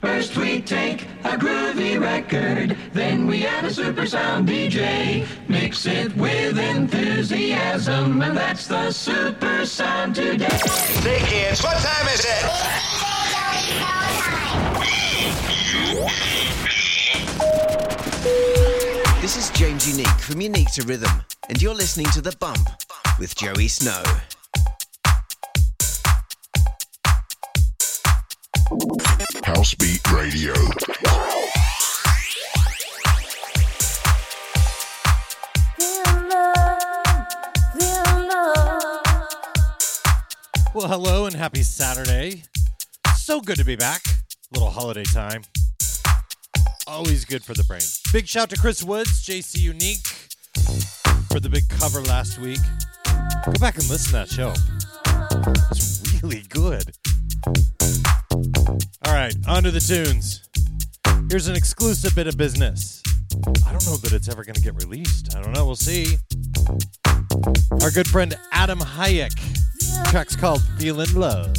First we take a groovy record, then we add a super sound DJ. Mix it with enthusiasm, and that's the super sound today. Hey kids, what time is it? This is James Unique from Unique to Rhythm, and you're listening to The Bump with Joey Snow. Housebeat Radio. Well, hello and happy Saturday. So good to be back. Little holiday time. Always good for the brain. Big shout to Chris Woods, JC Unique, for the big cover last week. Go back and listen to that show. It's really good. All right, on to the tunes. Here's an exclusive bit of business. I don't know that it's ever going to get released. I don't know. We'll see. Our good friend Adam Hayek. Track's called Feeling Love.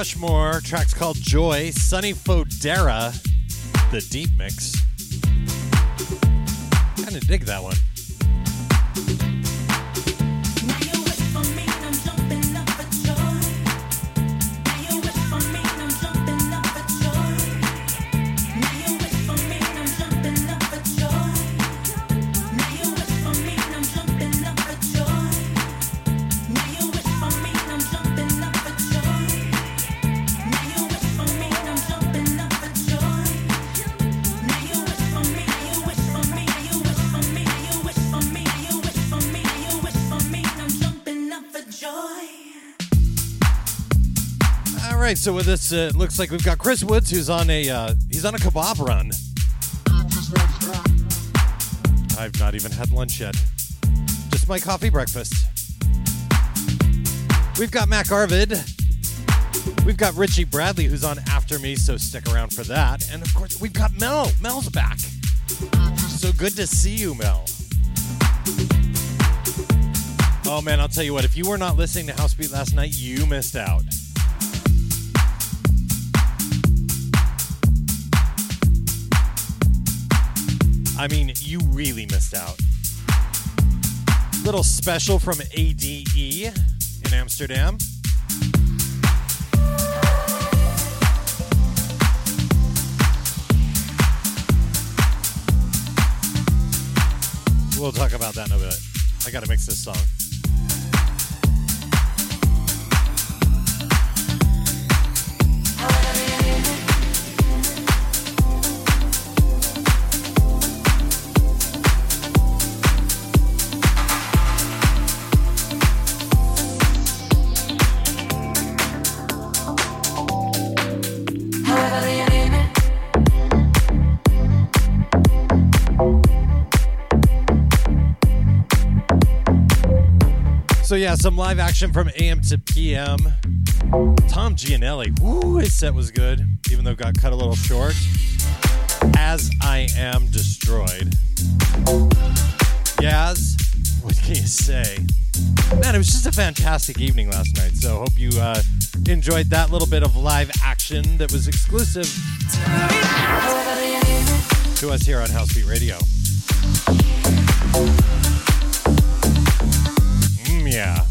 Rushmore. Tracks called Joy, Sonny Fodera, the deep mix. Kind of dig that one. right, so with this, it uh, looks like we've got Chris Woods, who's on a uh, he's on a kebab run. I've not even had lunch yet. Just my coffee breakfast. We've got Mac Arvid. We've got Richie Bradley, who's on after me, so stick around for that. And of course, we've got Mel. Mel's back. So good to see you, Mel. Oh man, I'll tell you what, if you were not listening to House Beat last night, you missed out. I mean, you really missed out. Little special from ADE in Amsterdam. We'll talk about that in a bit. I gotta mix this song. So yeah, some live action from AM to PM. Tom Gianelli, woo, his set was good, even though it got cut a little short. As I am destroyed. Yaz, what can you say? Man, it was just a fantastic evening last night. So hope you uh, enjoyed that little bit of live action that was exclusive to us here on Housebeat Radio. Yeah.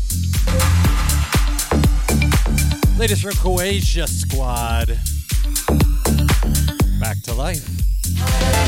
Latest from Croatia Squad. Back to life.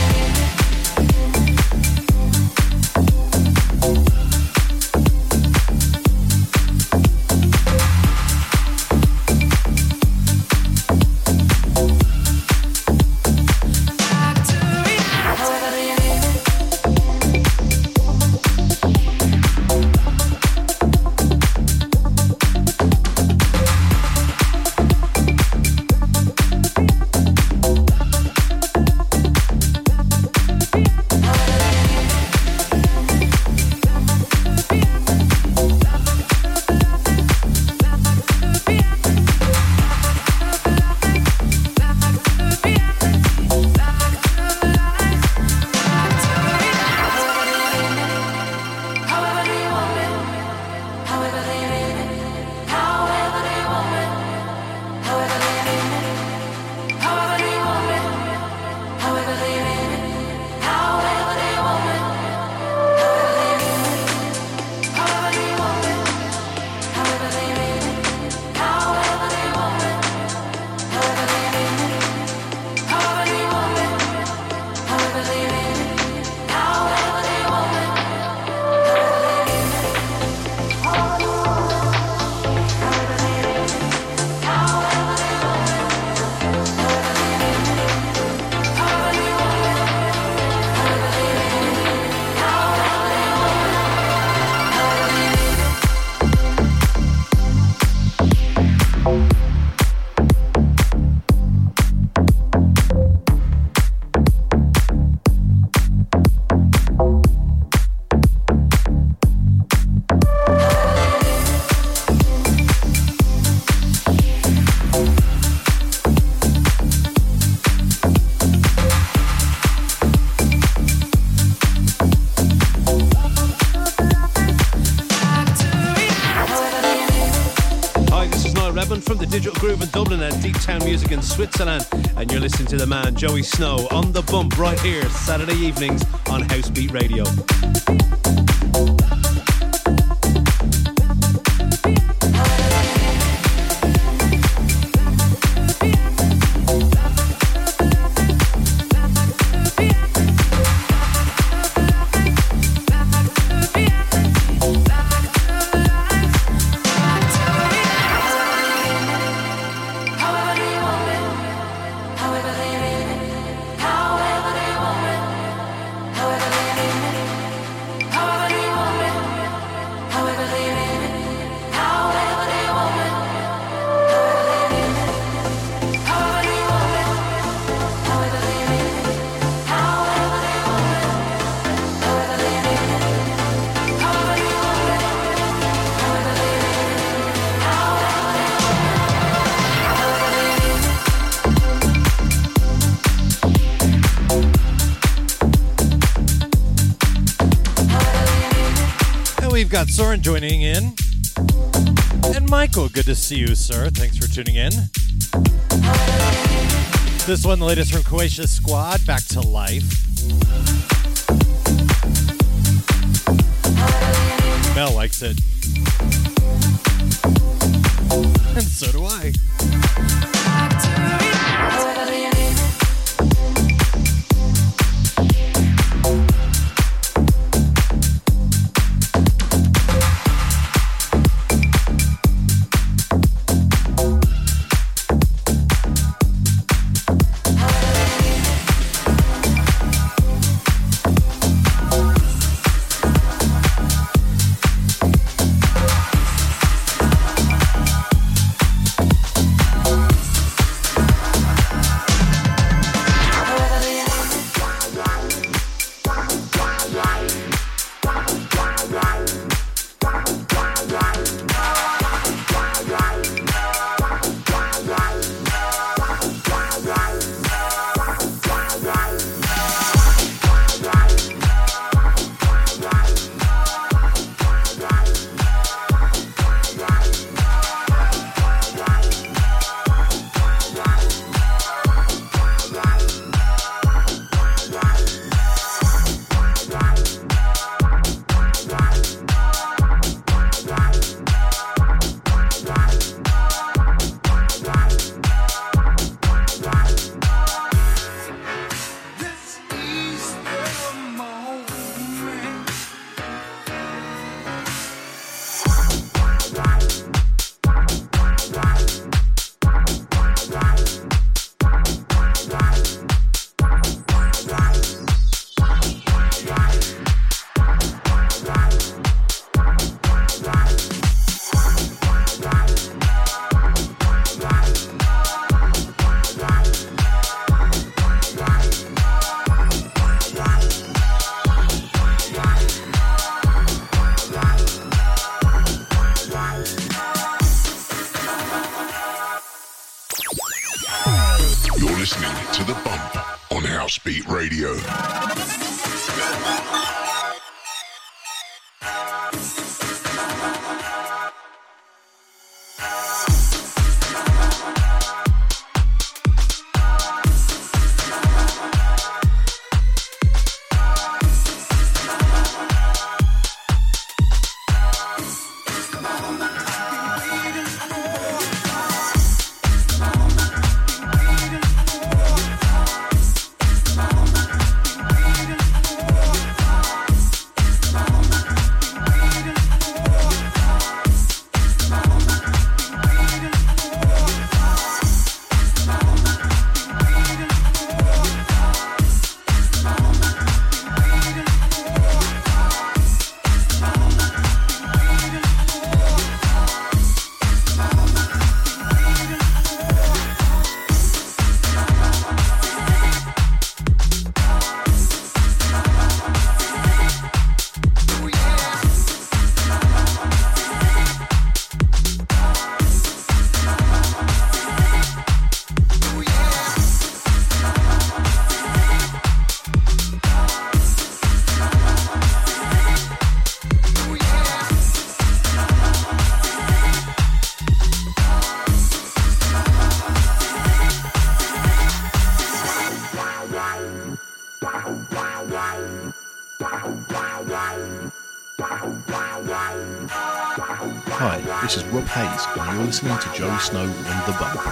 Music in Switzerland. And you're listening to the man Joey Snow on the bump right here, Saturday evenings on Housebeat Radio. Soren joining in. And Michael, good to see you, sir. Thanks for tuning in. This one, the latest from Croatia Squad, back to life. Mel likes it. And so do I. listening to Joe Snow on The Bump.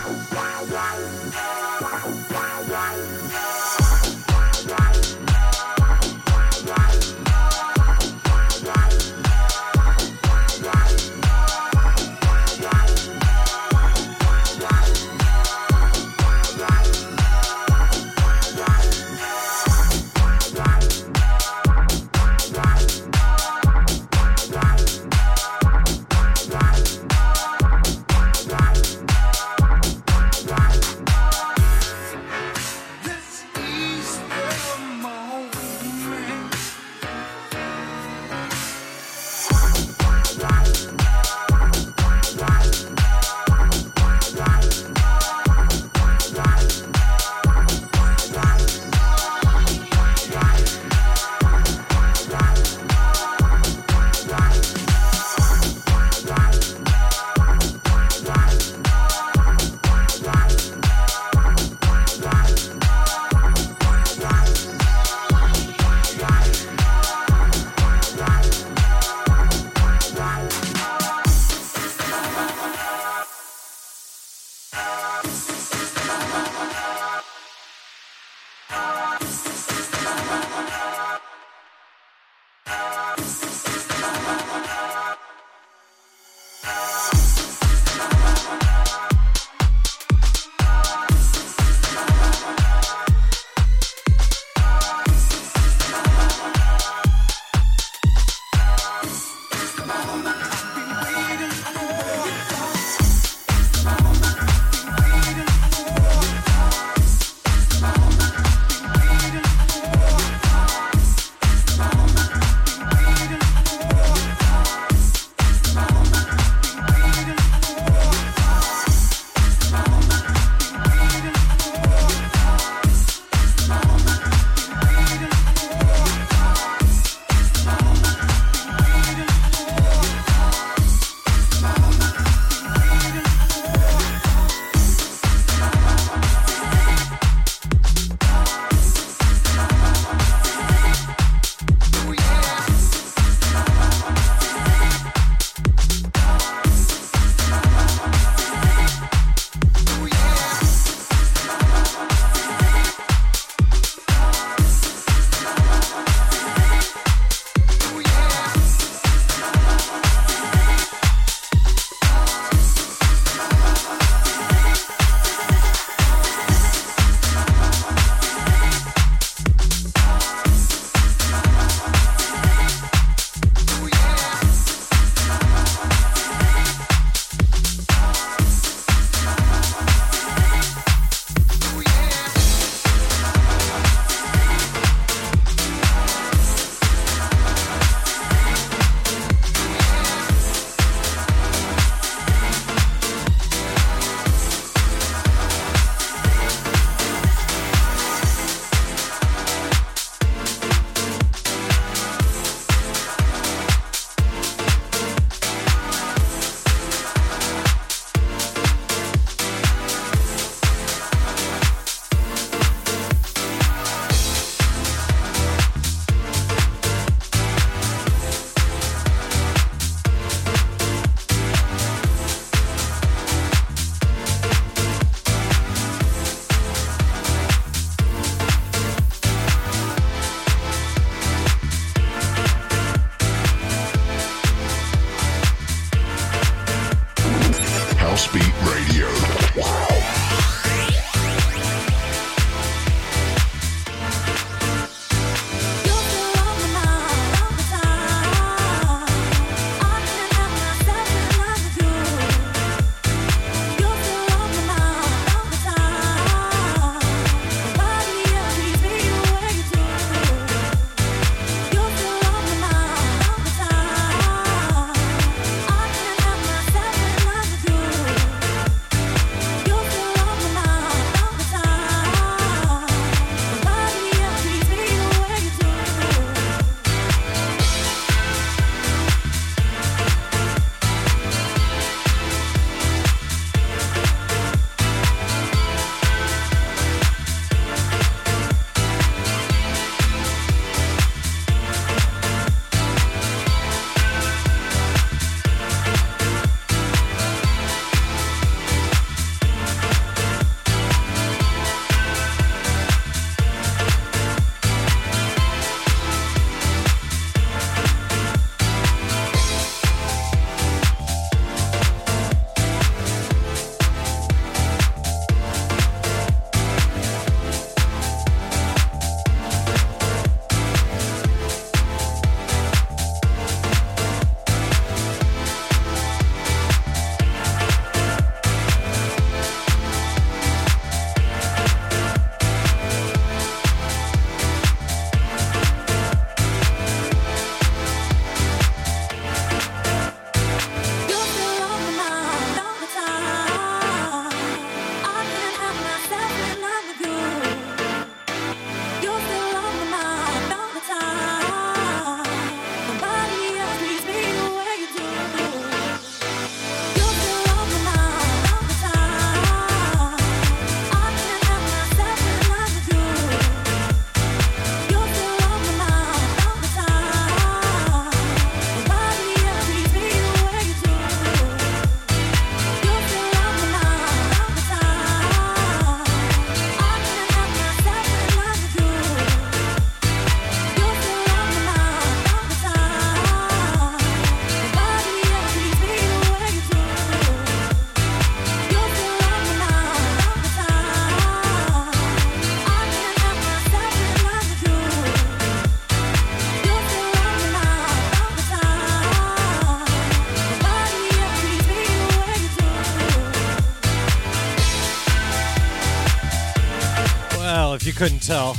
Couldn't tell,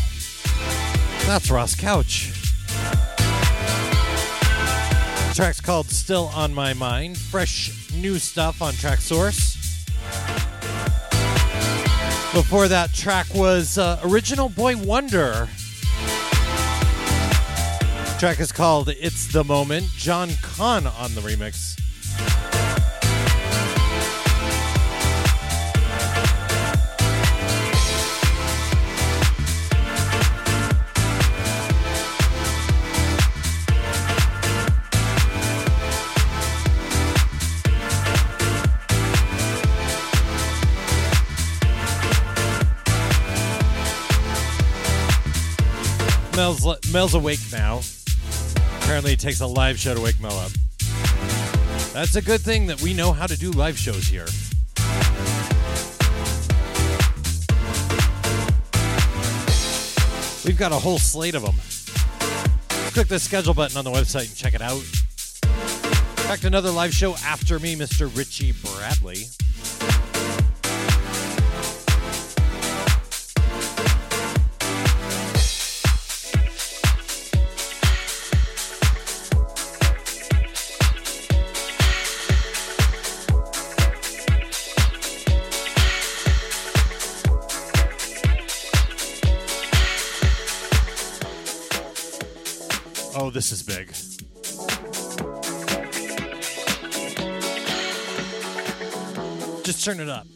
that's Ross Couch. The track's called Still on My Mind. Fresh new stuff on Traxsource. Before that track was uh, Original Boy Wonder. track is called It's the Moment. John Kahn on the remix. Mel's, Mel's awake now. Apparently, it takes a live show to wake Mel up. That's a good thing that we know how to do live shows here. We've got a whole slate of them. Click the schedule button on the website and check it out. In fact, another live show after me, Mr. Richie Bradley. Oh, this is big. Just turn it up.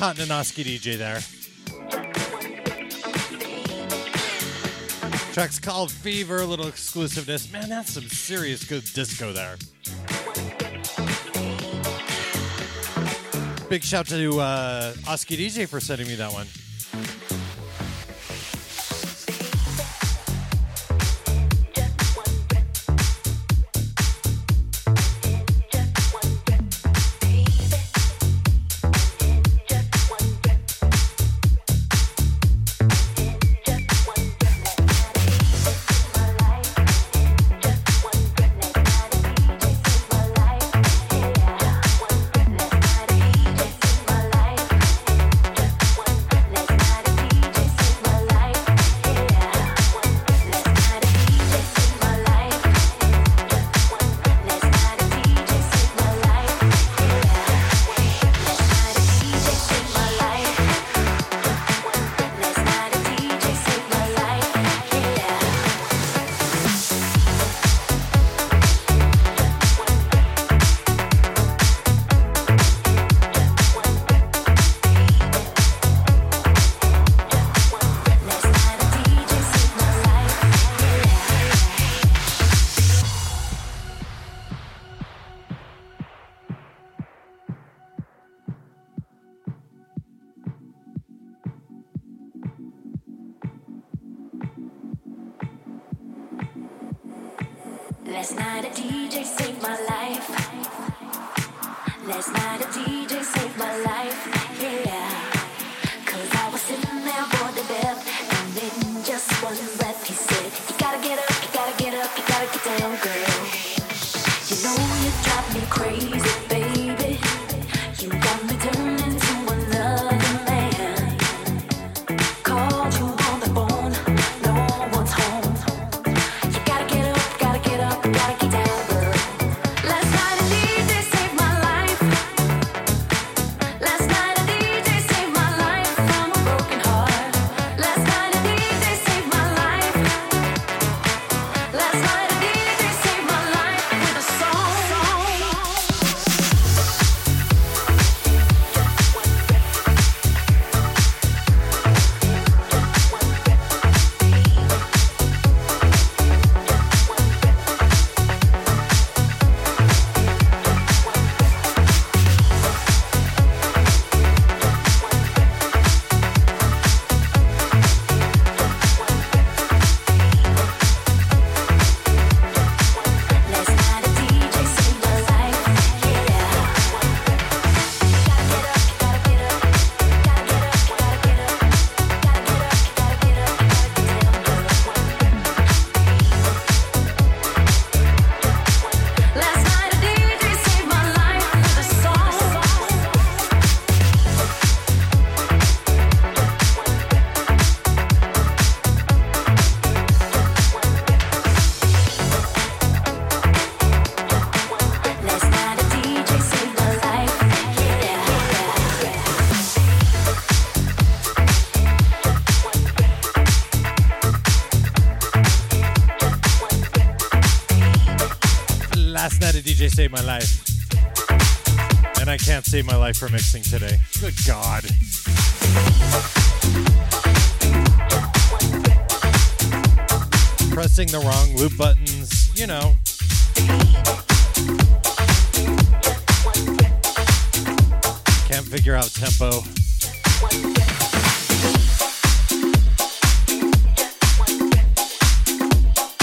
Continenowski DJ there. Track's called Fever, a little exclusiveness. Man, that's some serious good disco there. Big shout to uh, Oski DJ for sending me that one. save my life. And I can't save my life for mixing today. Good God. Pressing the wrong loop buttons, you know. Can't figure out tempo.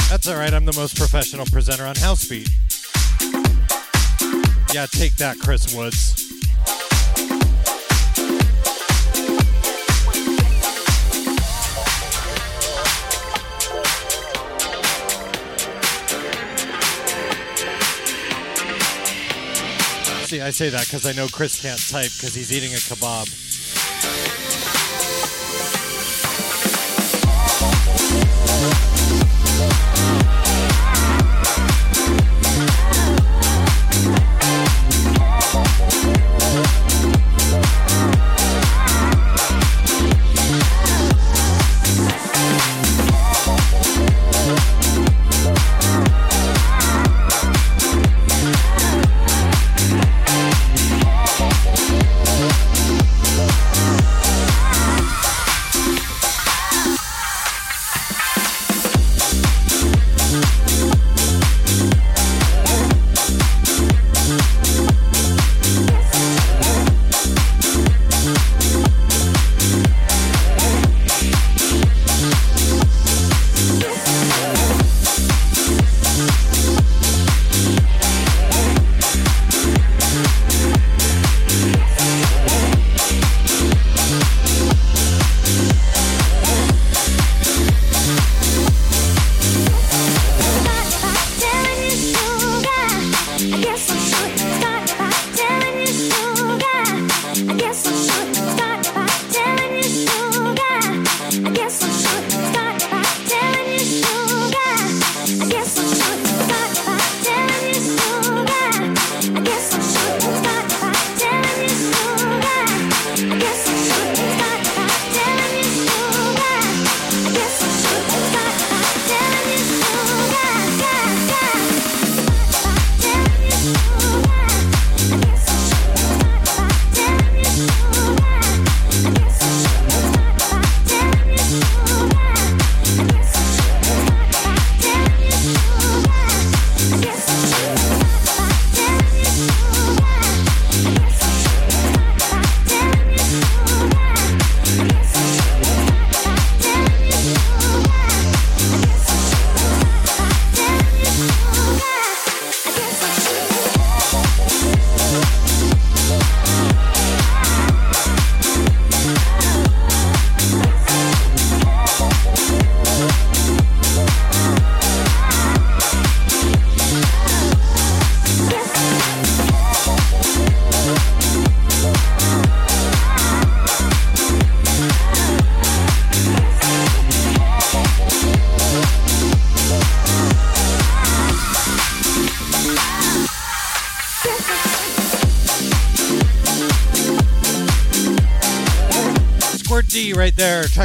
That's alright, I'm the most professional presenter on House Beat. Yeah, take that, Chris Woods. See, I say that because I know Chris can't type because he's eating a kebab.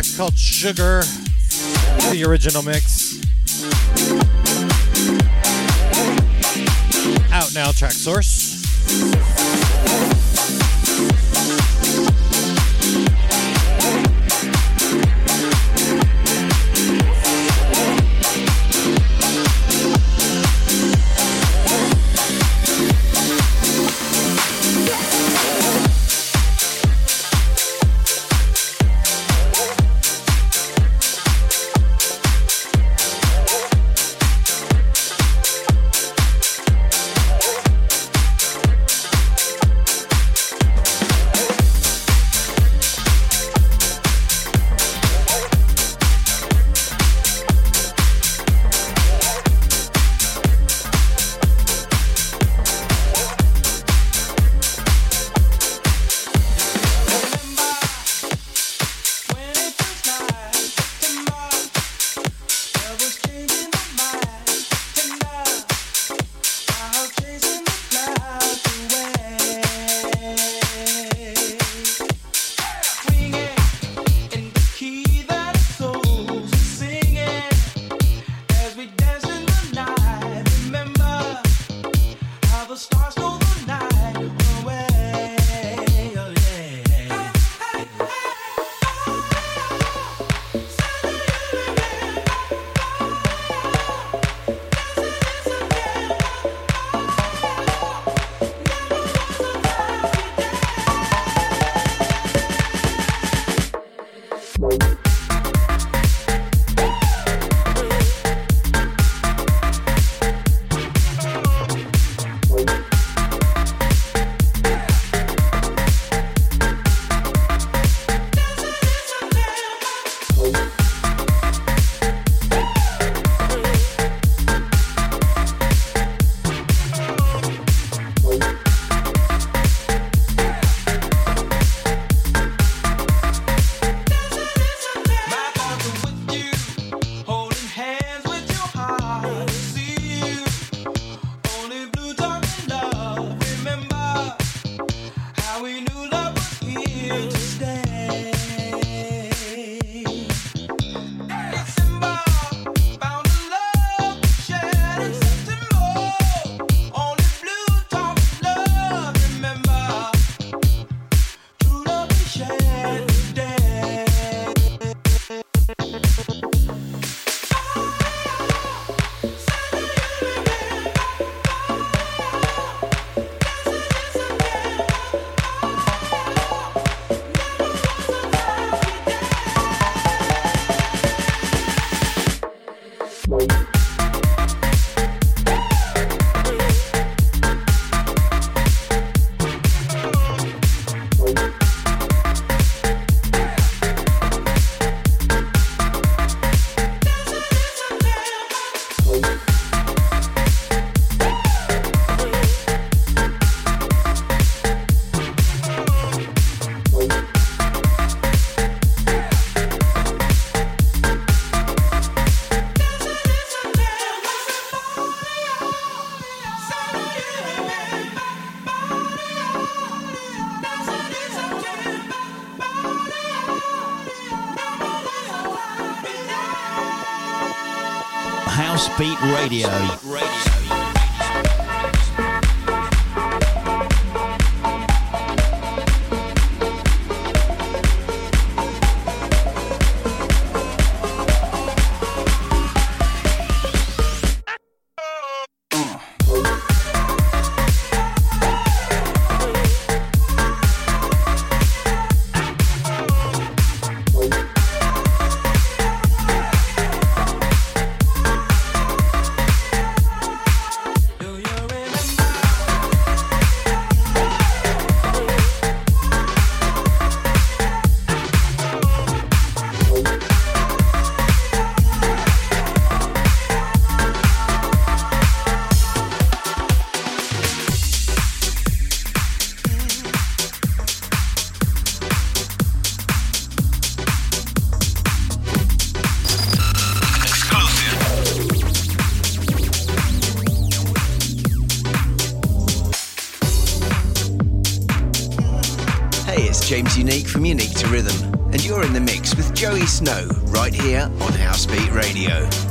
Track's called Sugar. The original mix. Out now, Traxsource. know right here on House Beat Radio.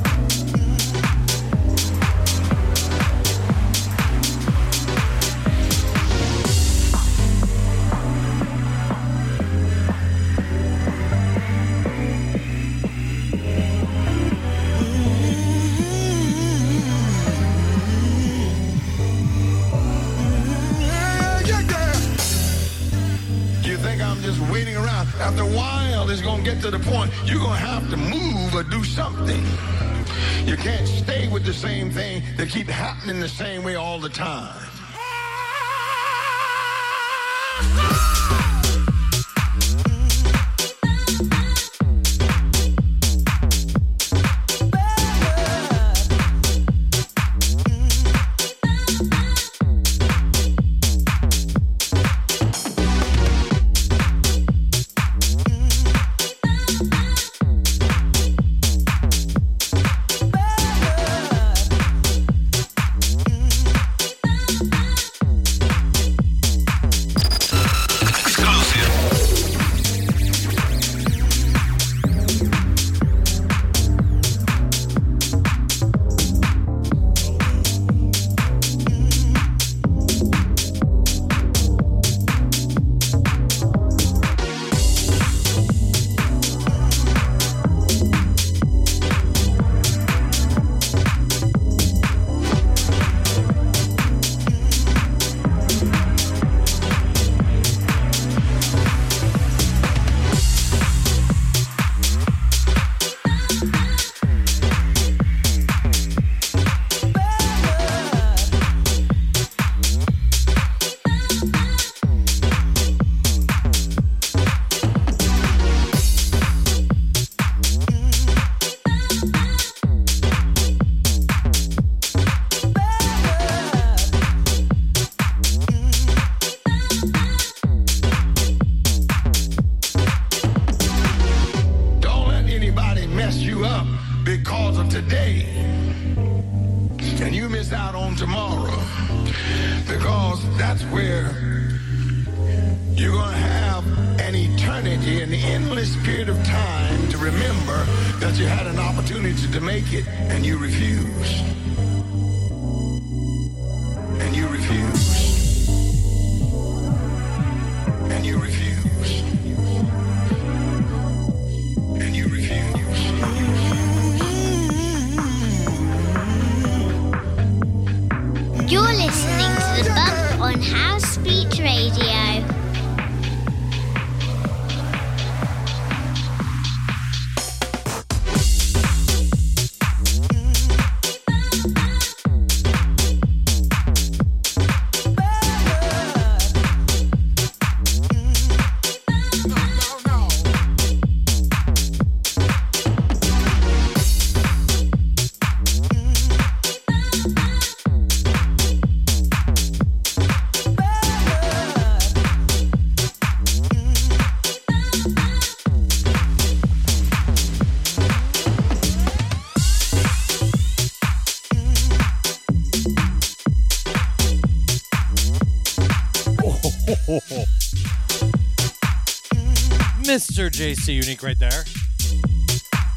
Mr. JC Unique right there.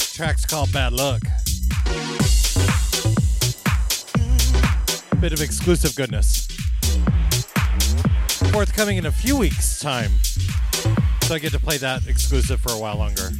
Track's called Bad Luck. Bit of exclusive goodness. Forthcoming in a few weeks' time. So I get to play that exclusive for a while longer.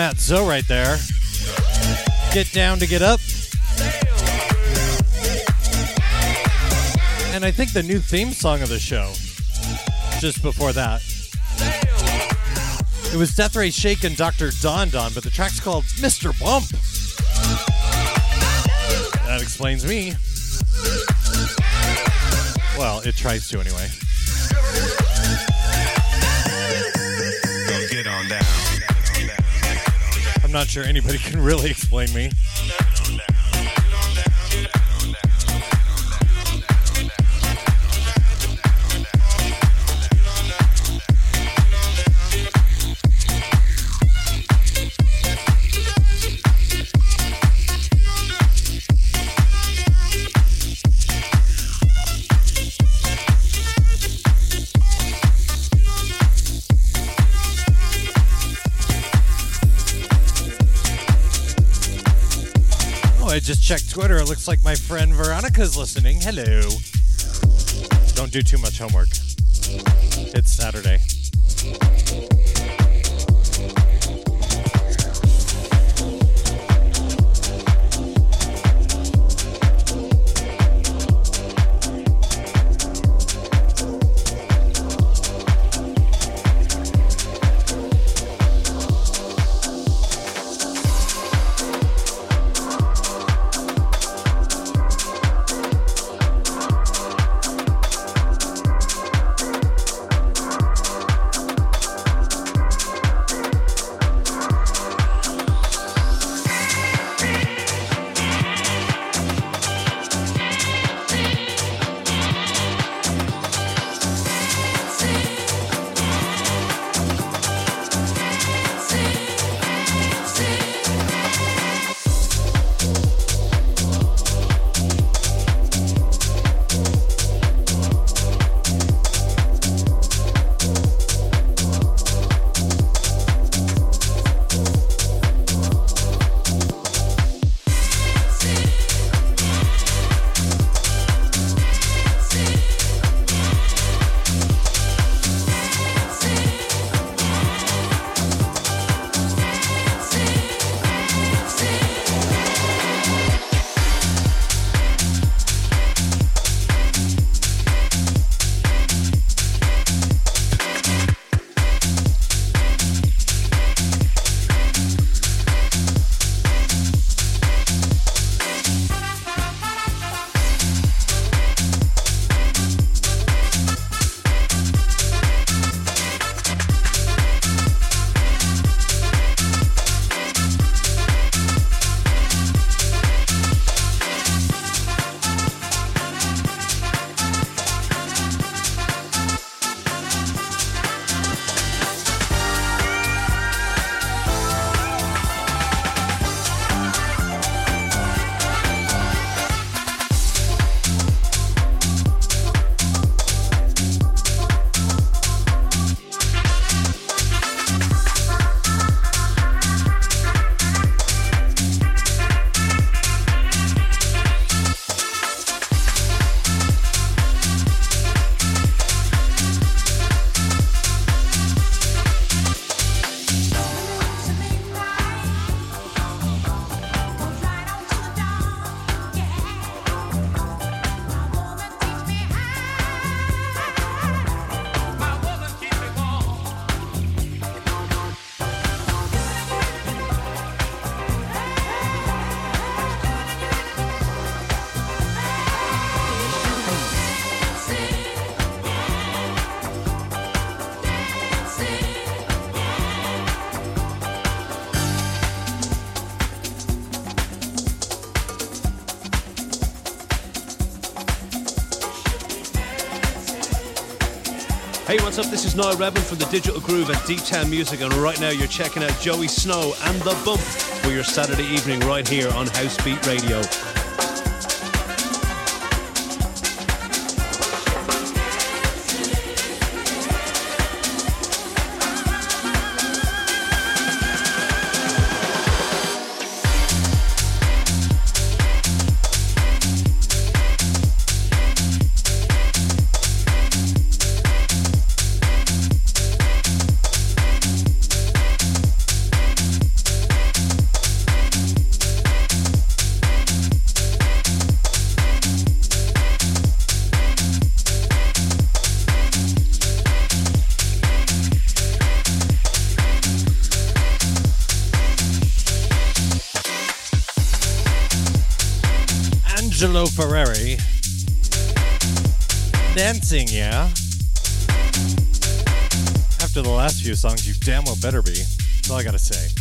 Matt Zoe right there. Get down to get up. And I think the new theme song of the show. Just before that. It was Death Ray Shake and Dr. Don Don, but the track's called Mr. Bump. That explains me. Well, it tries to anyway. I'm not sure anybody can really explain me. Twitter. It looks like my friend Veronica's listening. Hello. Don't do too much homework. It's Saturday. Up? This is Niall Rebel from the Digital Groove at Deep Town Music, and right now you're checking out Joey Snow and The Bump for your Saturday evening right here on House Beat Radio. Angelo Ferreri. Dancing, yeah? After the last few songs, you damn well better be. That's all I gotta say.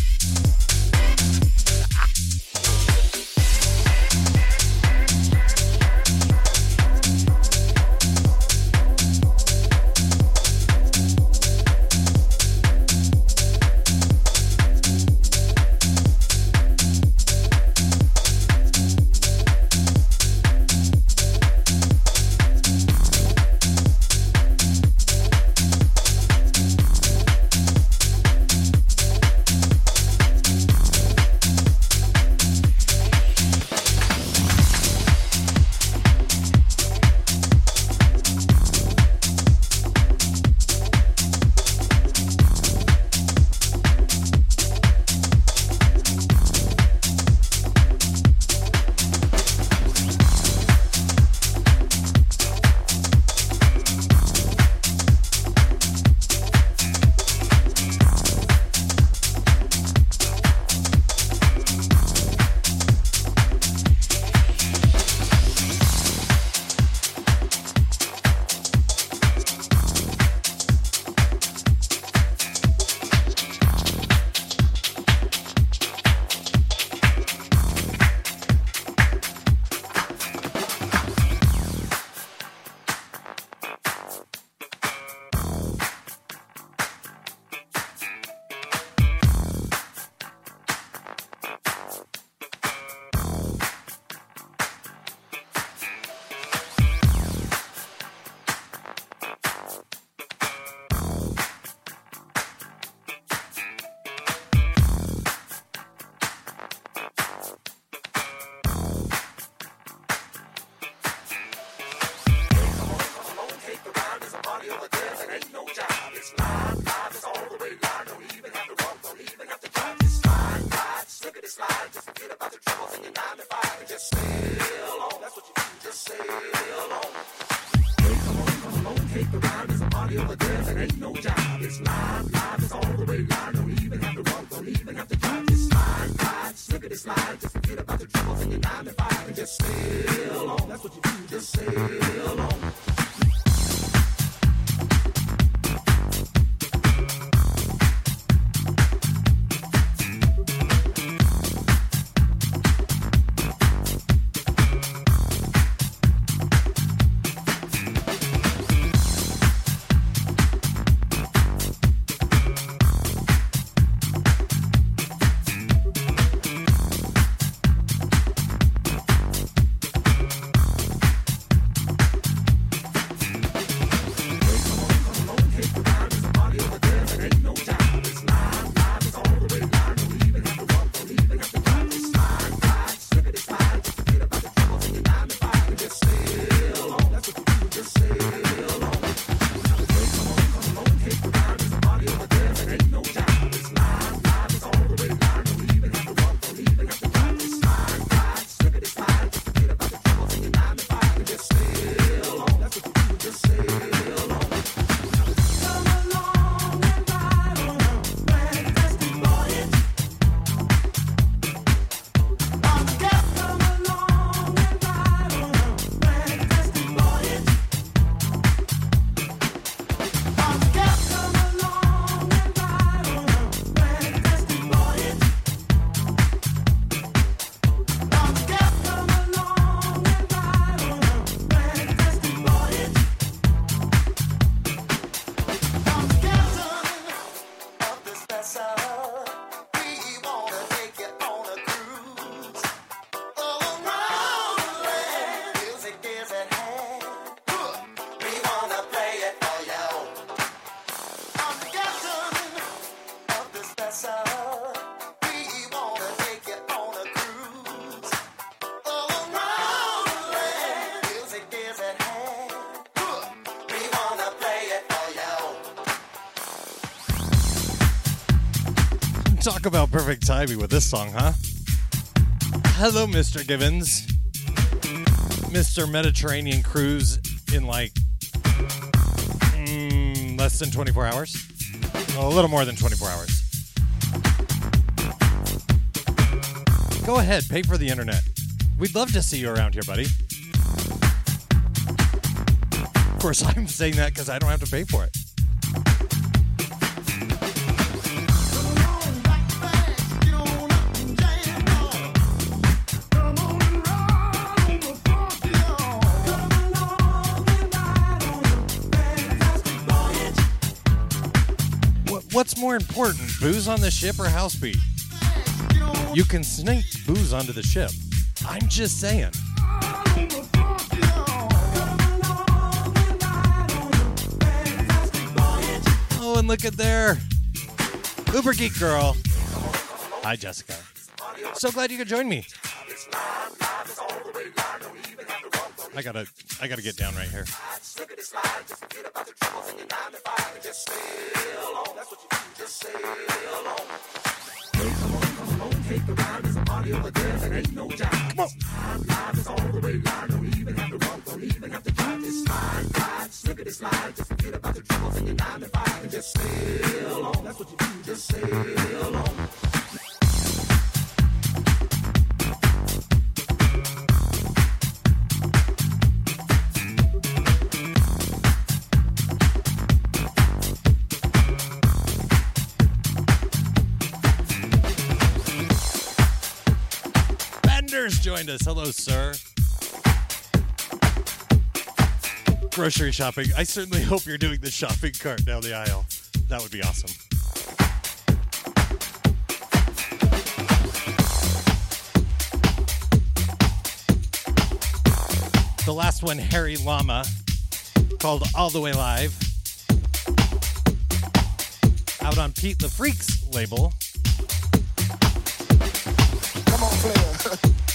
Talk about perfect timing with this song, huh? Hello, Mr. Givens. Mr. Mediterranean cruise in like mm, less than 24 hours. A little more than 24 hours. Go ahead, pay for the internet. We'd love to see you around here, buddy. Of course, I'm saying that because I don't have to pay for it. More important, booze on the ship or house beat? You can sneak booze onto the ship. I'm just saying. Oh, and look at there. Uber Geek Girl. Hi, Jessica. So glad you could join me. I gotta, I gotta get down right here. Come on, come on, take the round, there's a party ain't no is all the way down. Don't even have to run, don't even have to drive drive, slip it aside, just forget about the drums, and you diamond fire, and just sail on. That's what you do, just sail on. Bender's joined us. Hello, sir. Grocery shopping. I certainly hope you're doing the shopping cart down the aisle. That would be awesome. The last one, Harry Llama, called All the Way Live. Out on Pete the Freaks label. Come on, player.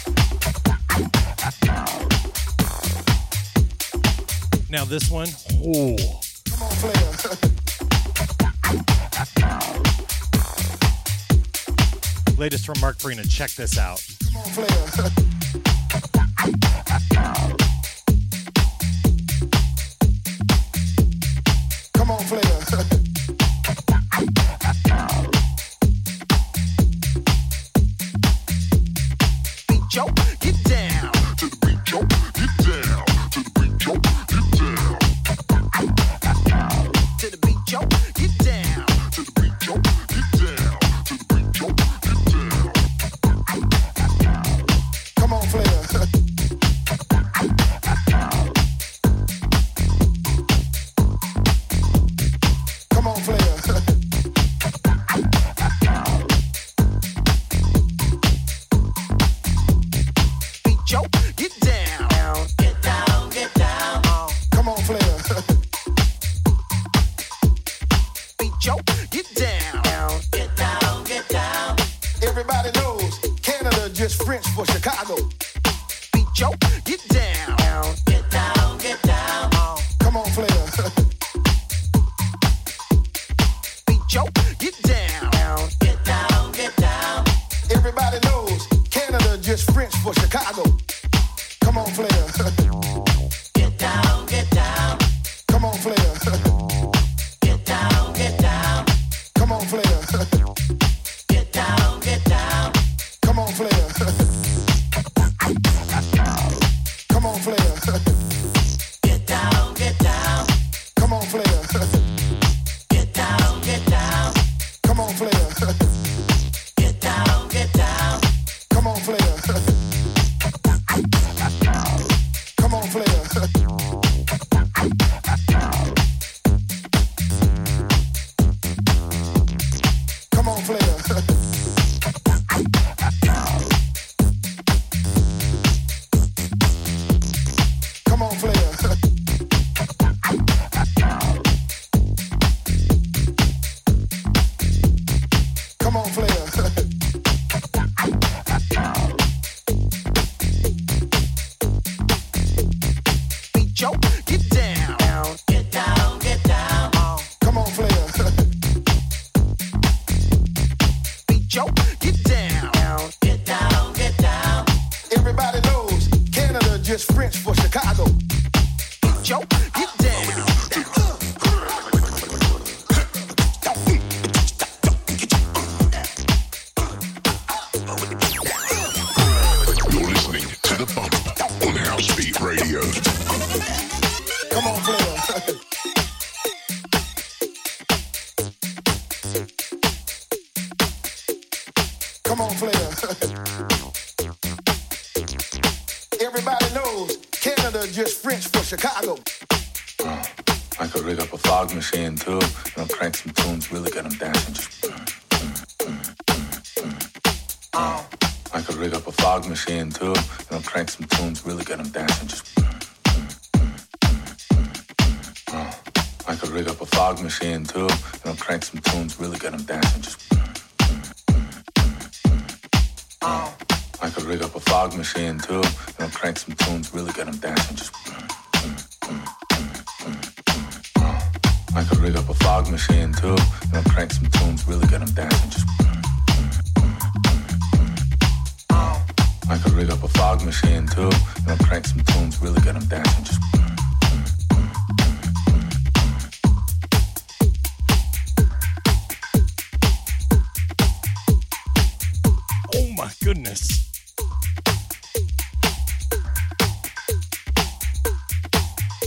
Now this one, oh, Come on, player. latest from Mark Farina. Check this out. Come on, player. Come on, player. Beat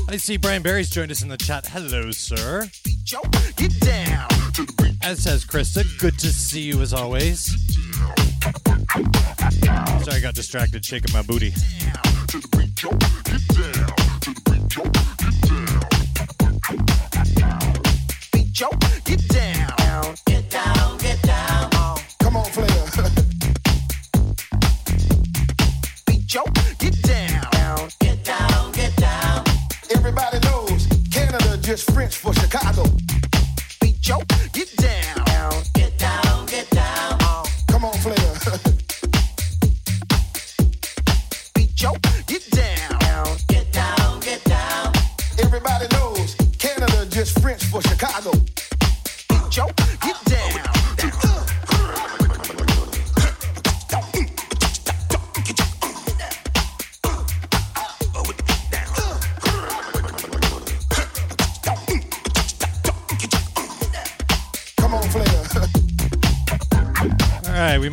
I see Brian Barry's joined us in the chat. Hello, sir. Get down. As says Krista, good to see you as always. Sorry, I got distracted shaking my booty. Joe,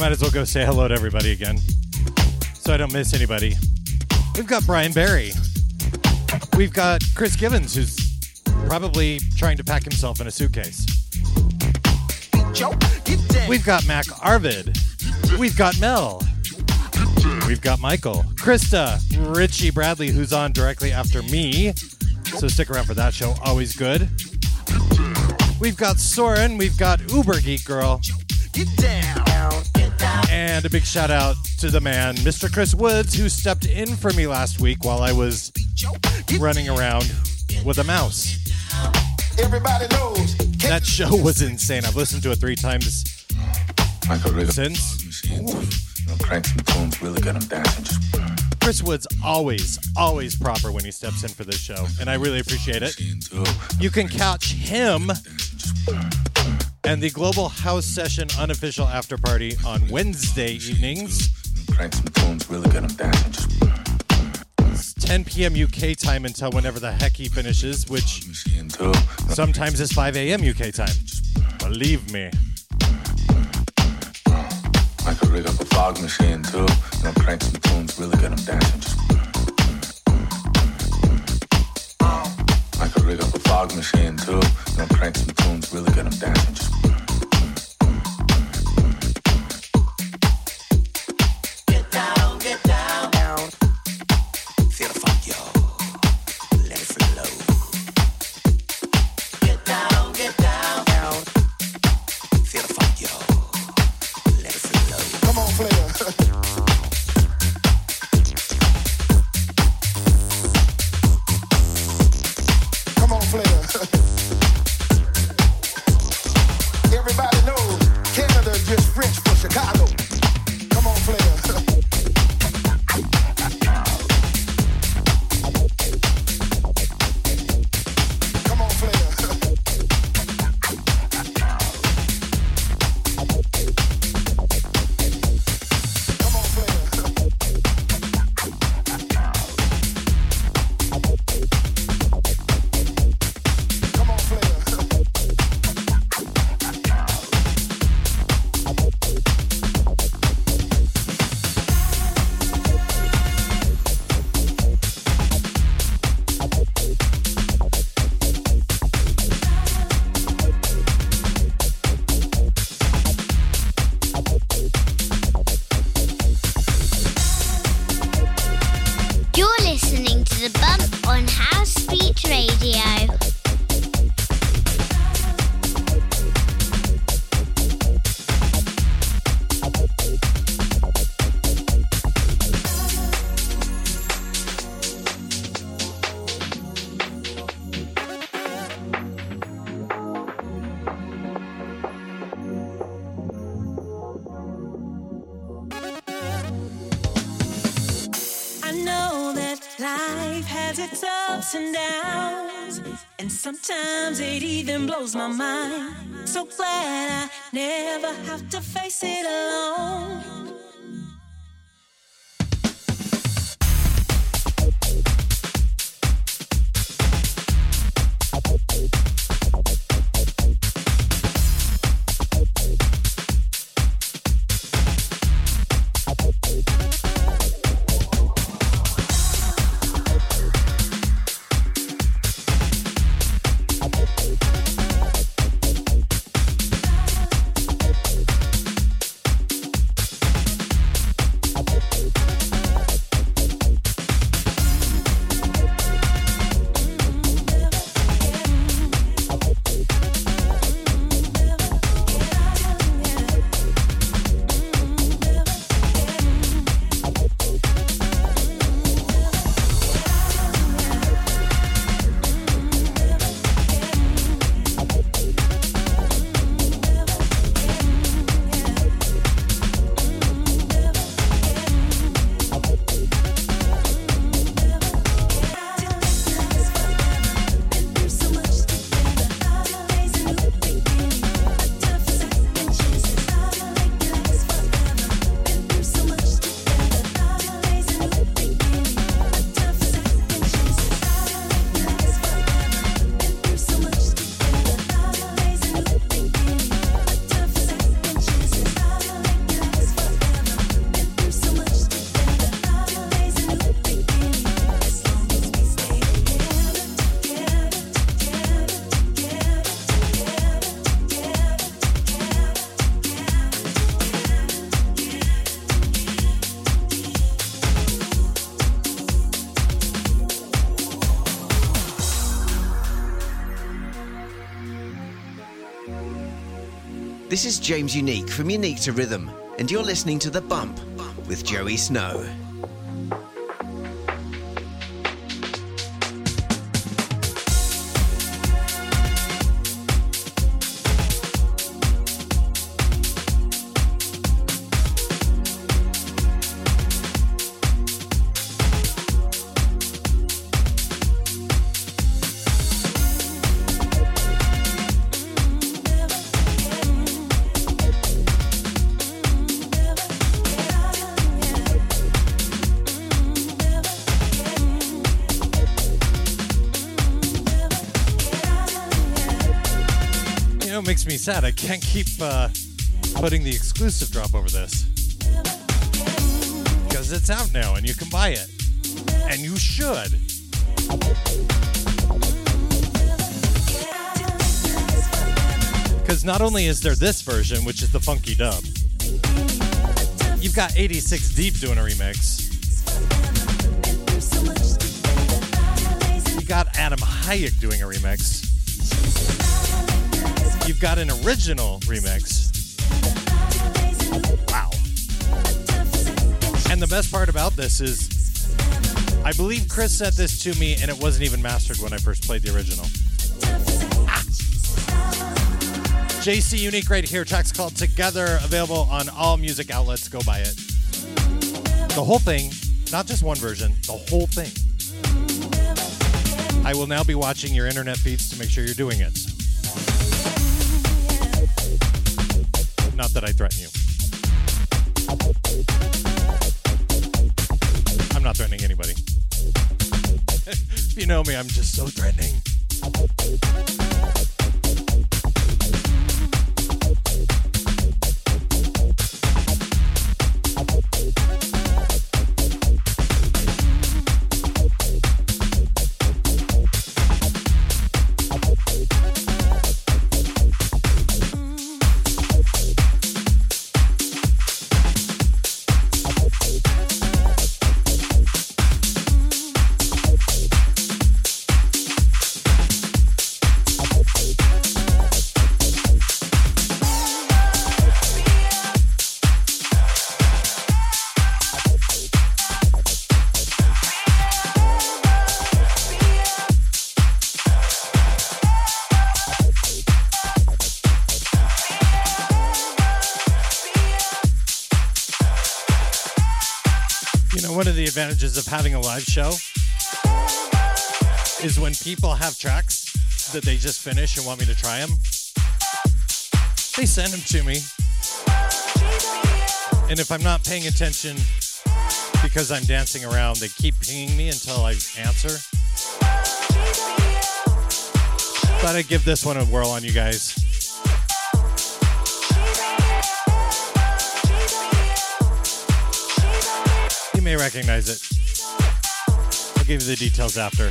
might as well go say hello to everybody again so I don't miss anybody. We've got Brian Barry. We've got Chris Givens, who's probably trying to pack himself in a suitcase. We've got Mac Arvid. We've got Mel. We've got Michael. Krista. Richie Bradley, who's on directly after me. So stick around for that show. Always good. We've got Soren. We've got Uber Geek Girl. Get down. Get down. And a big shout out to the man, Mr. Chris Woods, who stepped in for me last week while I was running around with a mouse. Everybody knows. That show was insane. I've listened to it three times I could rig up since. a machine too, you know, crank some tunes, really get them dancing. Just Chris Woods always, always proper when he steps in for this show, and I really appreciate it. You can catch him and the Global House Session unofficial after party on Wednesday evenings. Crank some tunes, really get them dancing. Just It's 10 p.m. UK time until whenever the heck he finishes, which sometimes is 5 a.m. UK time. Believe me. I could rig up a fog machine too, you know, crank some tunes, really get them dancing. I could rig up a fog machine too, you know, crank some tunes, really get them dancing. Just blows my mind. So glad I never have to face it alone. This is James Unique from Unique to Rhythm, and you're listening to The Bump with Joey Snow. Sad. I can't keep uh, putting the exclusive drop over this. Because it's out now and you can buy it. And you should. Because not only is there this version, which is the funky dub, you've got 86 Deep doing a remix. You got Adam Hayek doing a remix. You've got an original remix. Wow. And the best part about this is, I believe Chris sent this to me and it wasn't even mastered when I first played the original. JC Unique right here. Track's called Together, available on all music outlets. Go buy it. The whole thing, not just one version, the whole thing. I will now be watching your internet feeds to make sure you're doing it. Not that I threaten you. I'm not threatening anybody. If you know me, I'm just so threatening. Advantages of having a live show is when people have tracks that they just finish and want me to try them, they send them to me. And if I'm not paying attention because I'm dancing around, they keep pinging me until I answer. Thought I'd give this one a whirl on you guys. You may recognize it. I'll give you the details after.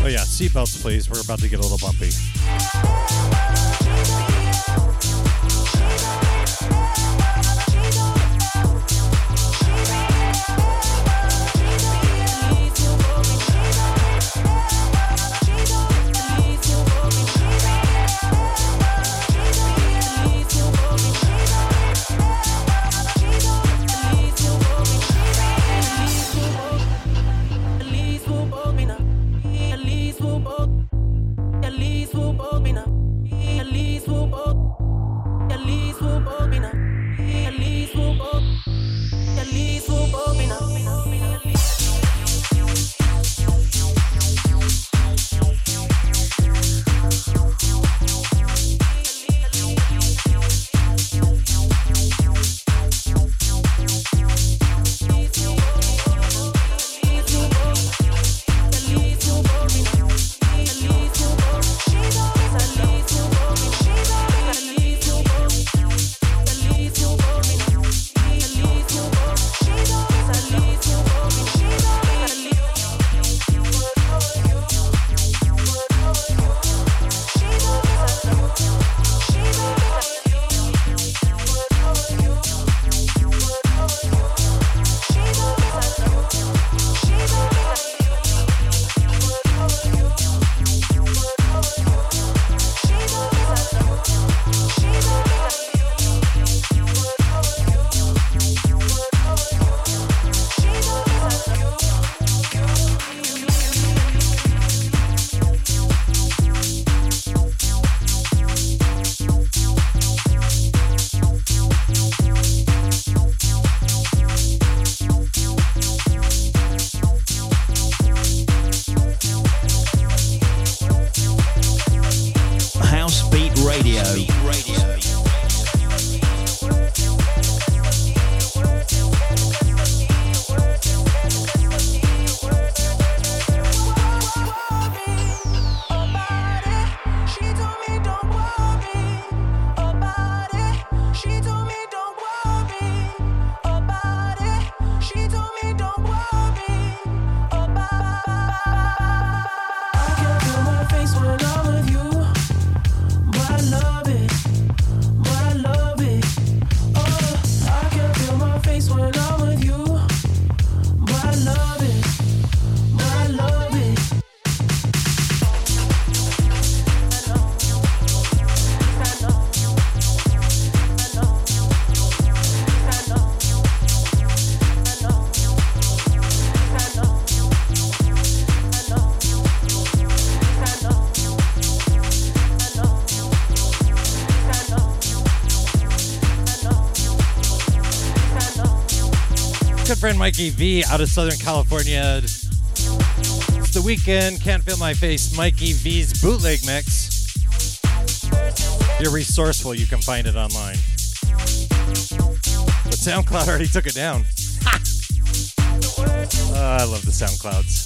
Oh, yeah, seatbelts, please. We're about to get a little bumpy. Mikey V out of Southern California. It's the Weeknd. Can't feel my face. Mikey V's bootleg mix. you're resourceful, you can find it online. But SoundCloud already took it down. Oh, I love the SoundClouds.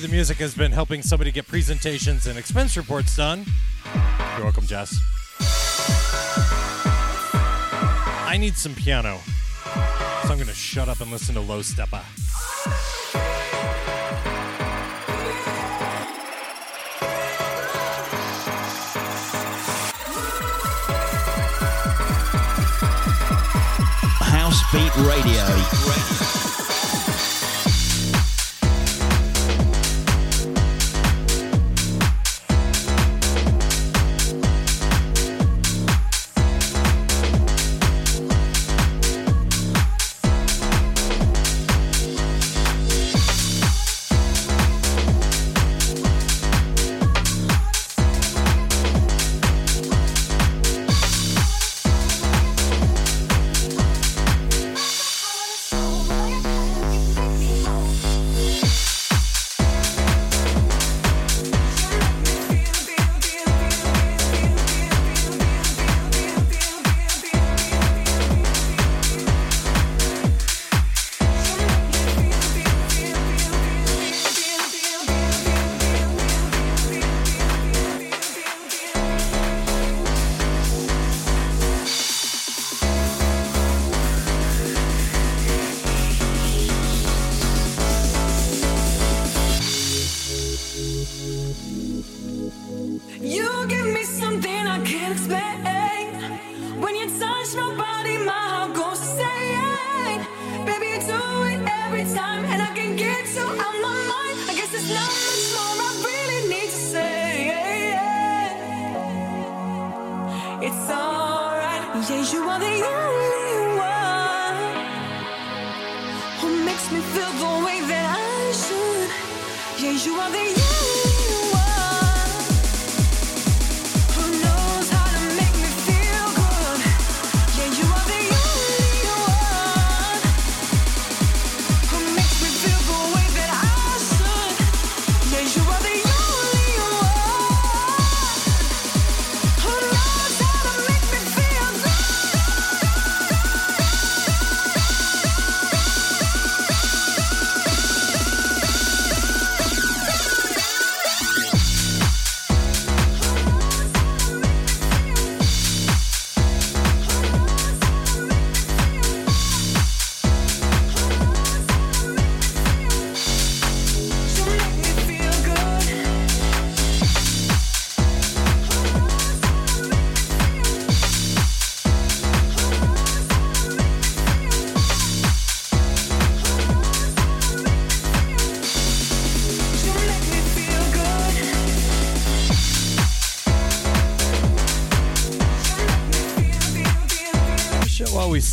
The music has been helping somebody get presentations and expense reports done. You're welcome, Jess. I need some piano, so I'm going to shut up and listen to Low Steppa. House Beat Radio. You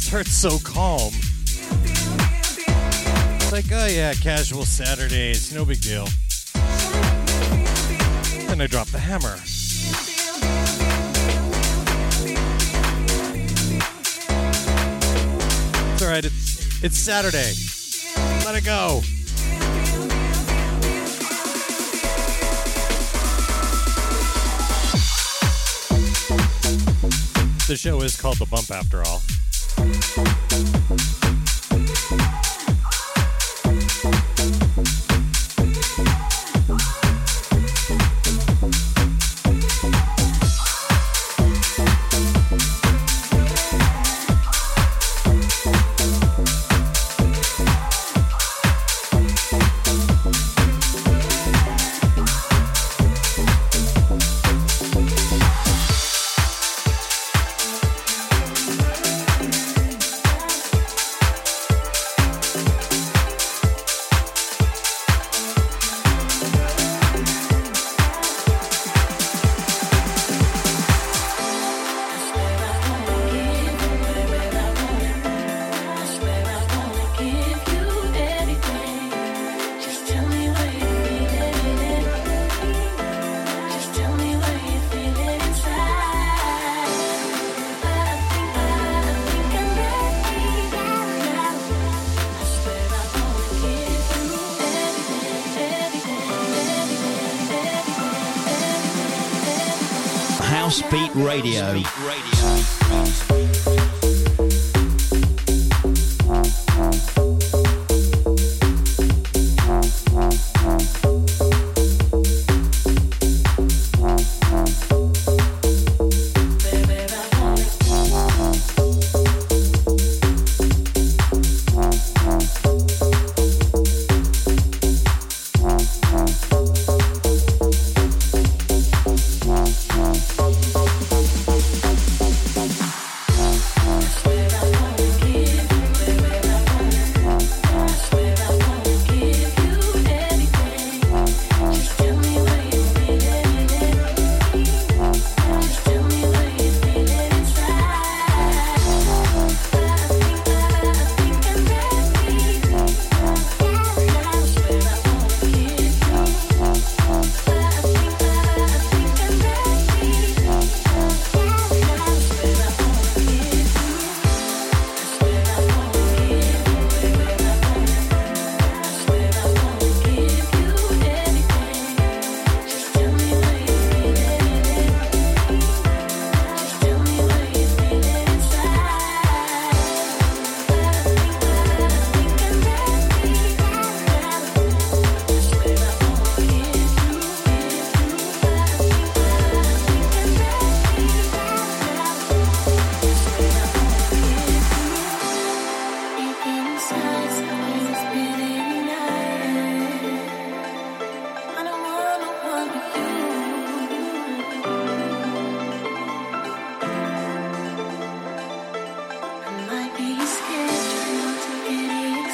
starts so calm. It's like, oh yeah, casual Saturday, it's no big deal. Then I drop the hammer. It's alright, it's, it's Saturday. Let it go. The show is called The Bump after all.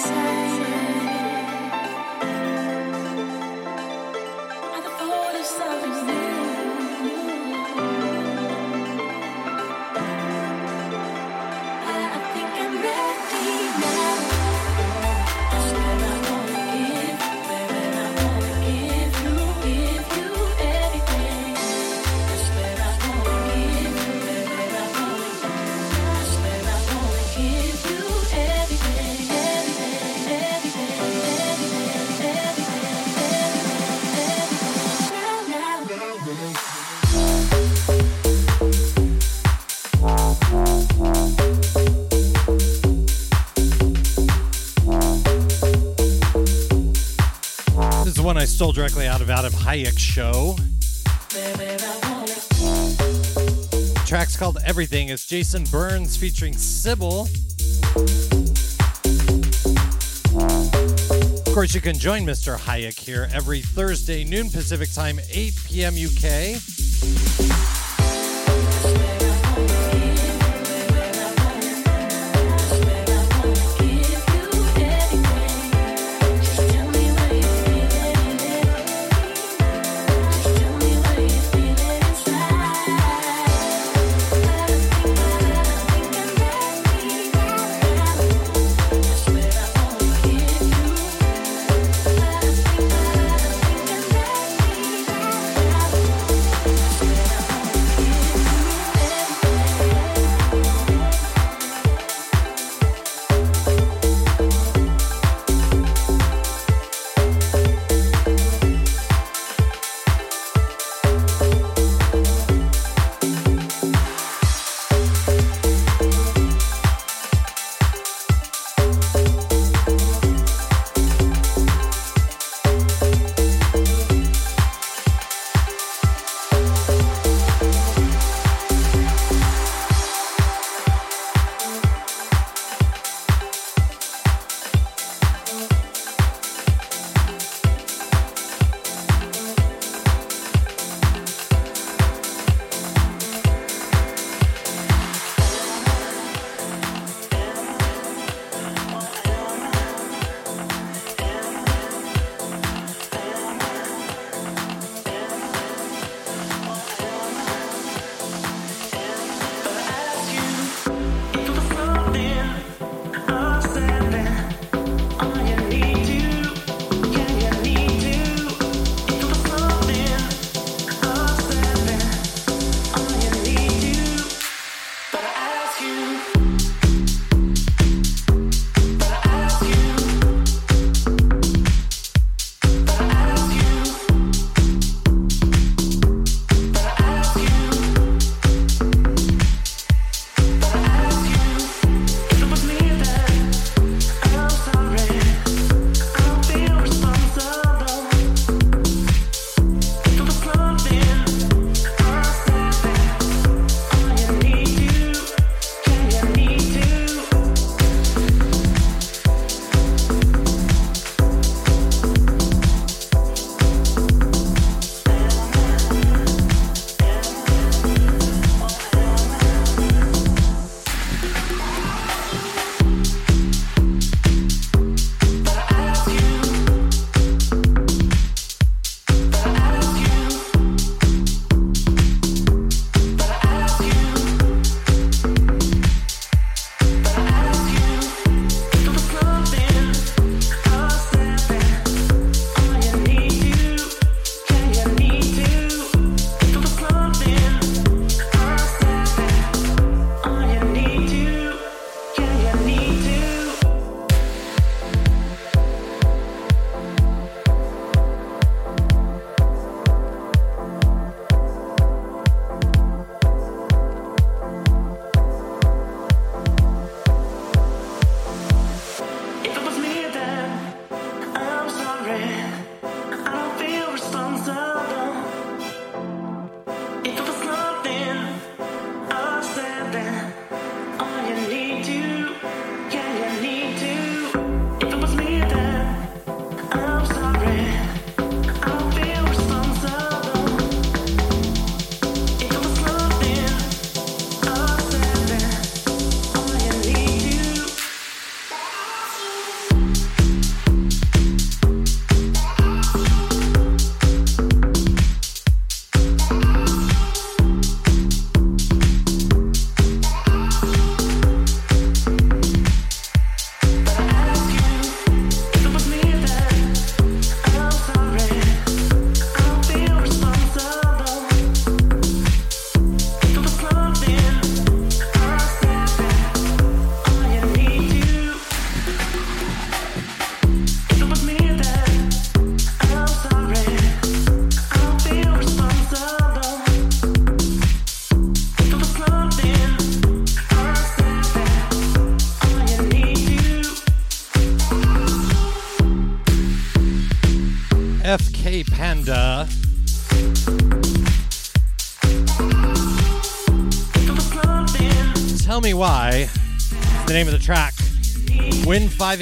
side. Stole directly out of Adam Hayek's show. track's called Everything. It's Jason Burns featuring Sybil. Of course, you can join Mr. Hayek here every Thursday, noon Pacific time, 8 p.m. UK.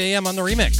a.m. on the remix.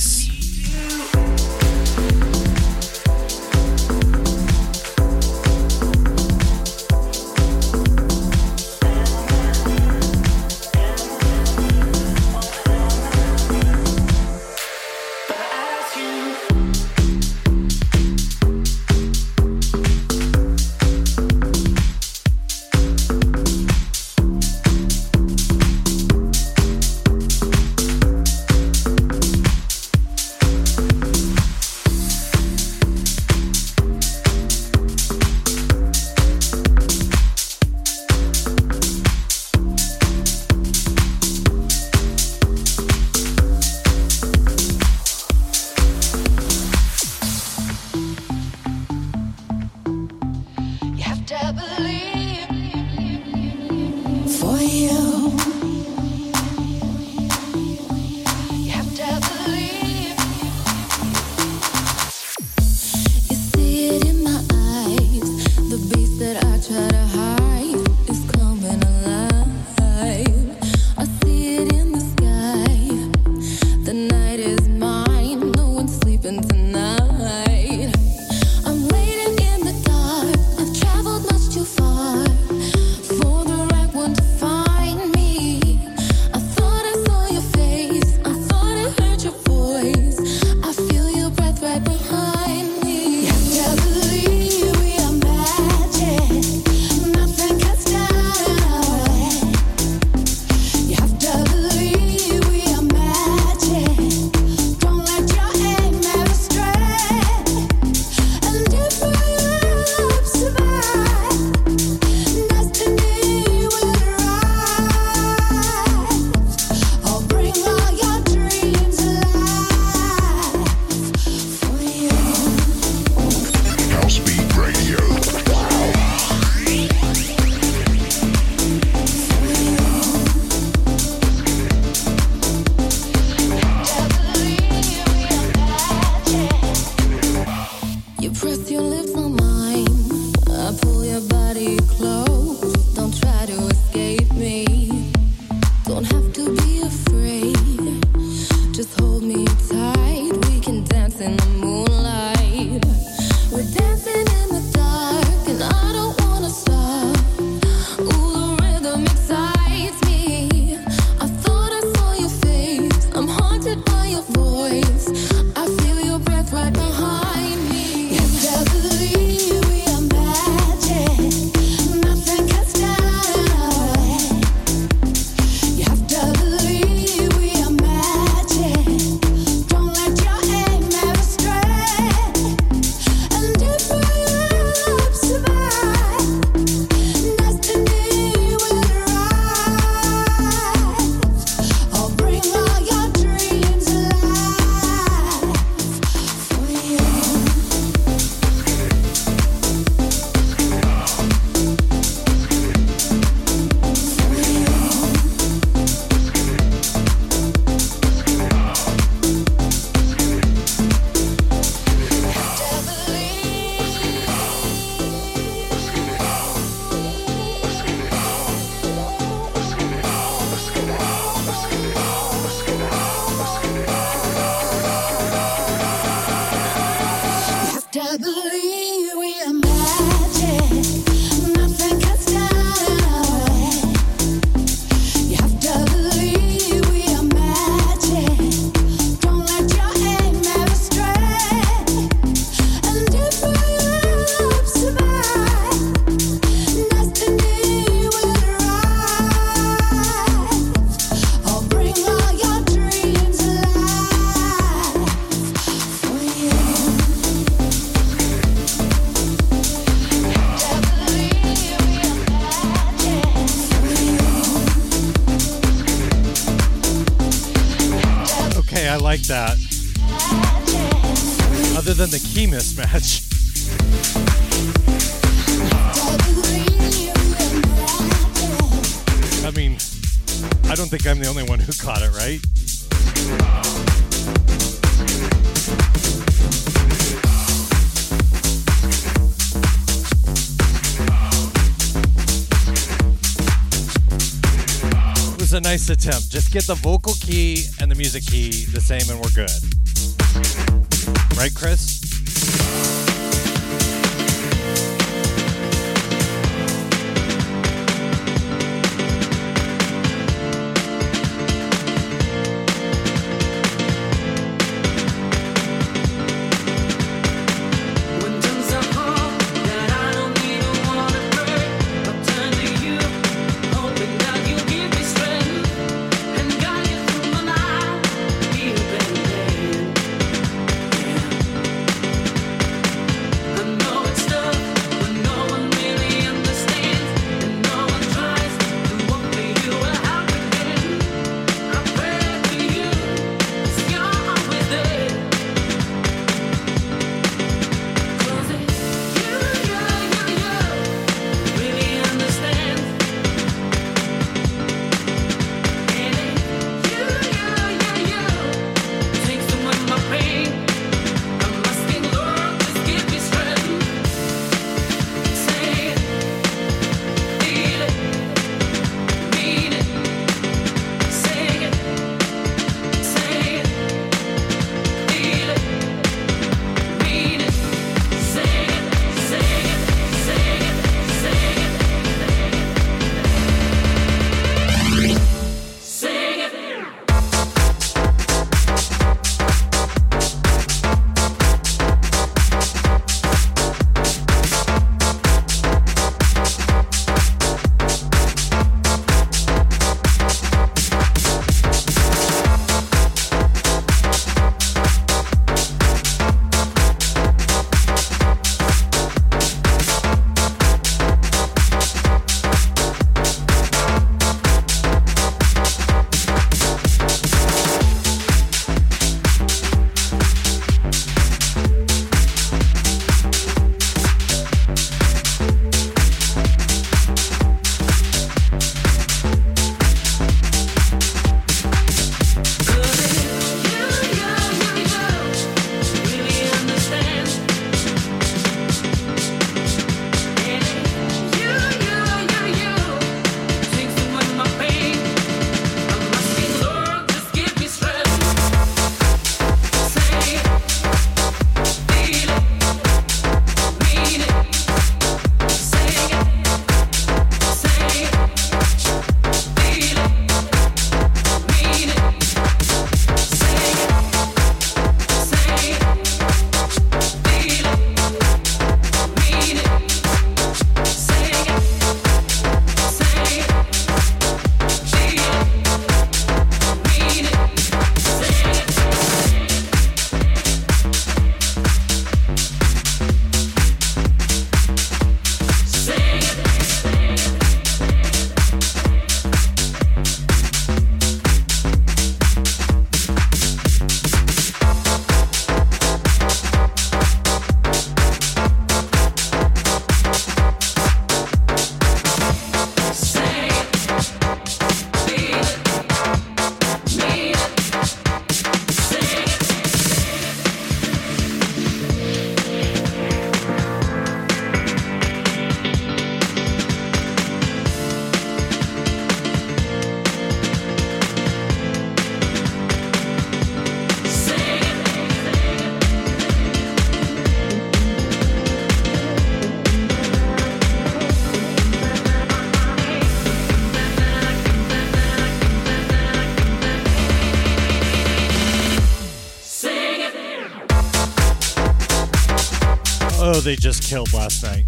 they just killed last night.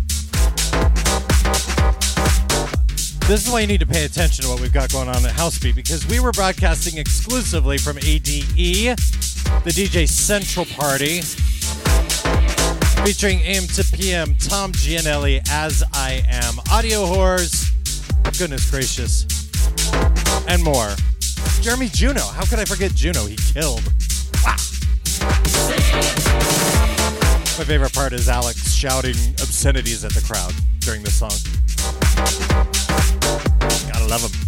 This is why you need to pay attention to what we've got going on at House Beat because we were broadcasting exclusively from ADE, the DJ Central Party, featuring AM to PM Tom Gianelli as I am, Audio Whores, goodness gracious, and more. Jeremy Juno, how could I forget Juno? He killed. My favorite part is Alex shouting obscenities at the crowd during the song. Gotta love him.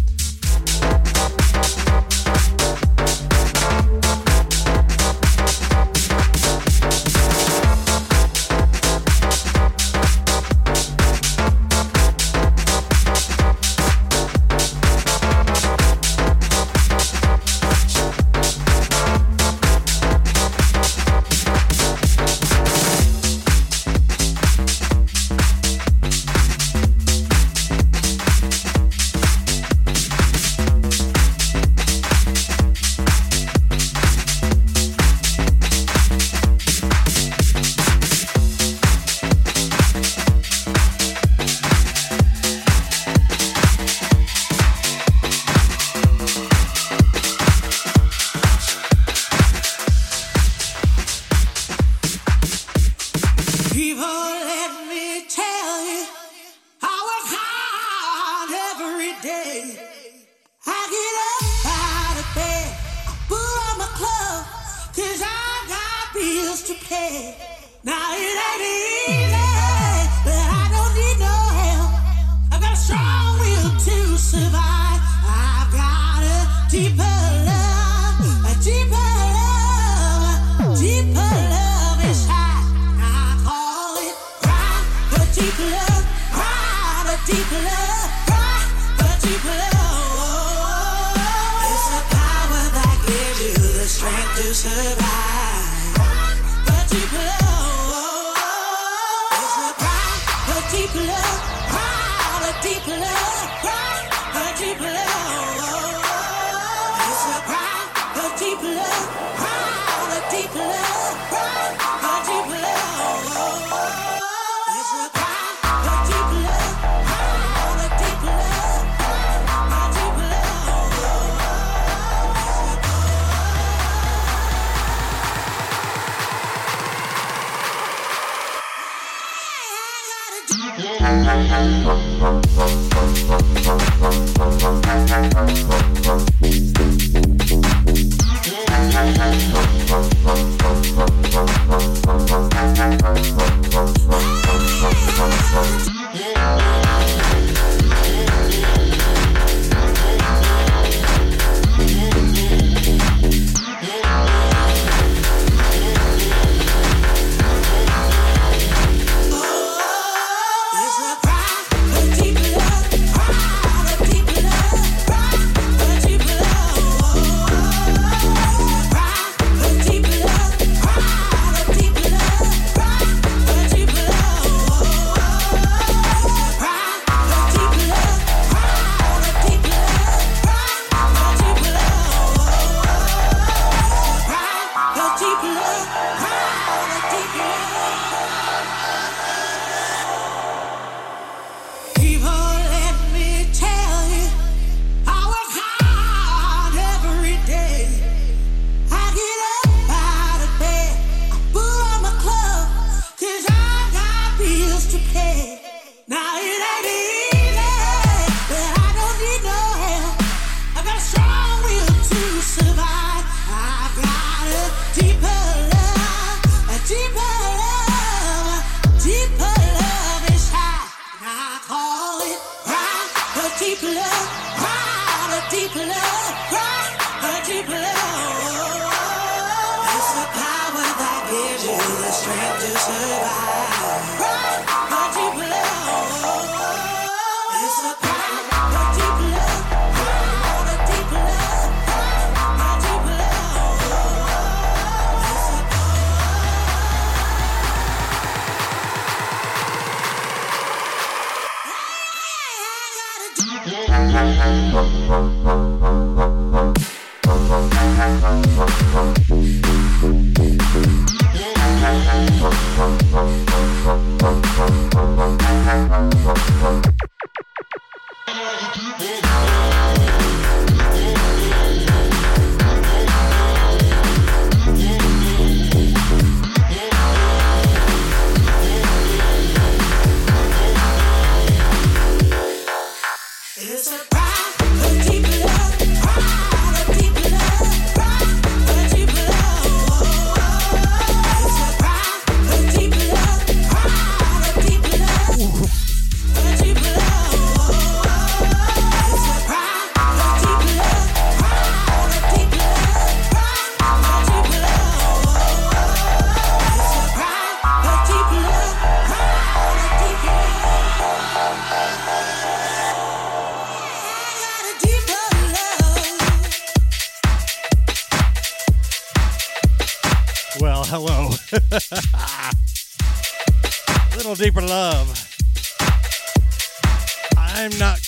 love.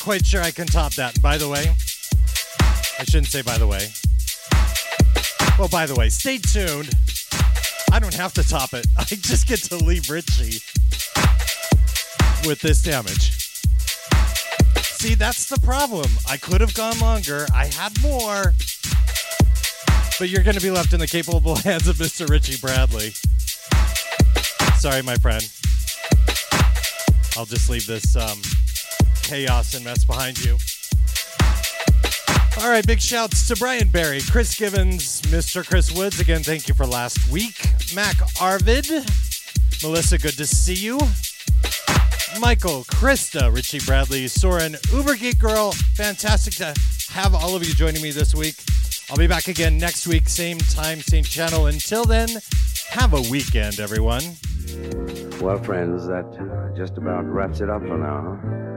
quite sure I can top that. By the way, I shouldn't say by the way. Well, by the way, stay tuned. I don't have to top it. I just get to leave Richie with this damage. See, that's the problem. I could have gone longer. I had more. But you're going to be left in the capable hands of Mr. Richie Bradley. Sorry, my friend. I'll just leave this um, chaos and mess behind you. All right, big shouts to Brian Barry, Chris Givens, Mr. Chris Woods. Again, thank you for last week. Mac Arvid, Melissa, good to see you. Michael, Krista, Richie Bradley, Soren, Uber Geek Girl. Fantastic to have all of you joining me this week. I'll be back again next week, same time, same channel. Until then, have a weekend, everyone. Well, friends, that uh, just about wraps it up for now.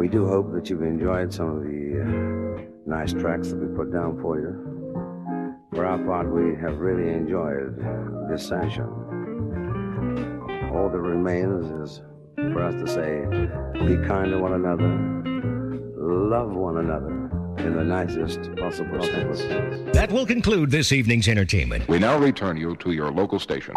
We do hope that you've enjoyed some of the uh, nice tracks that we put down for you. For our part, we have really enjoyed this session. All that remains is for us to say, be kind to one another, love one another in the nicest possible sense. That will conclude this evening's entertainment. We now return you to your local stations.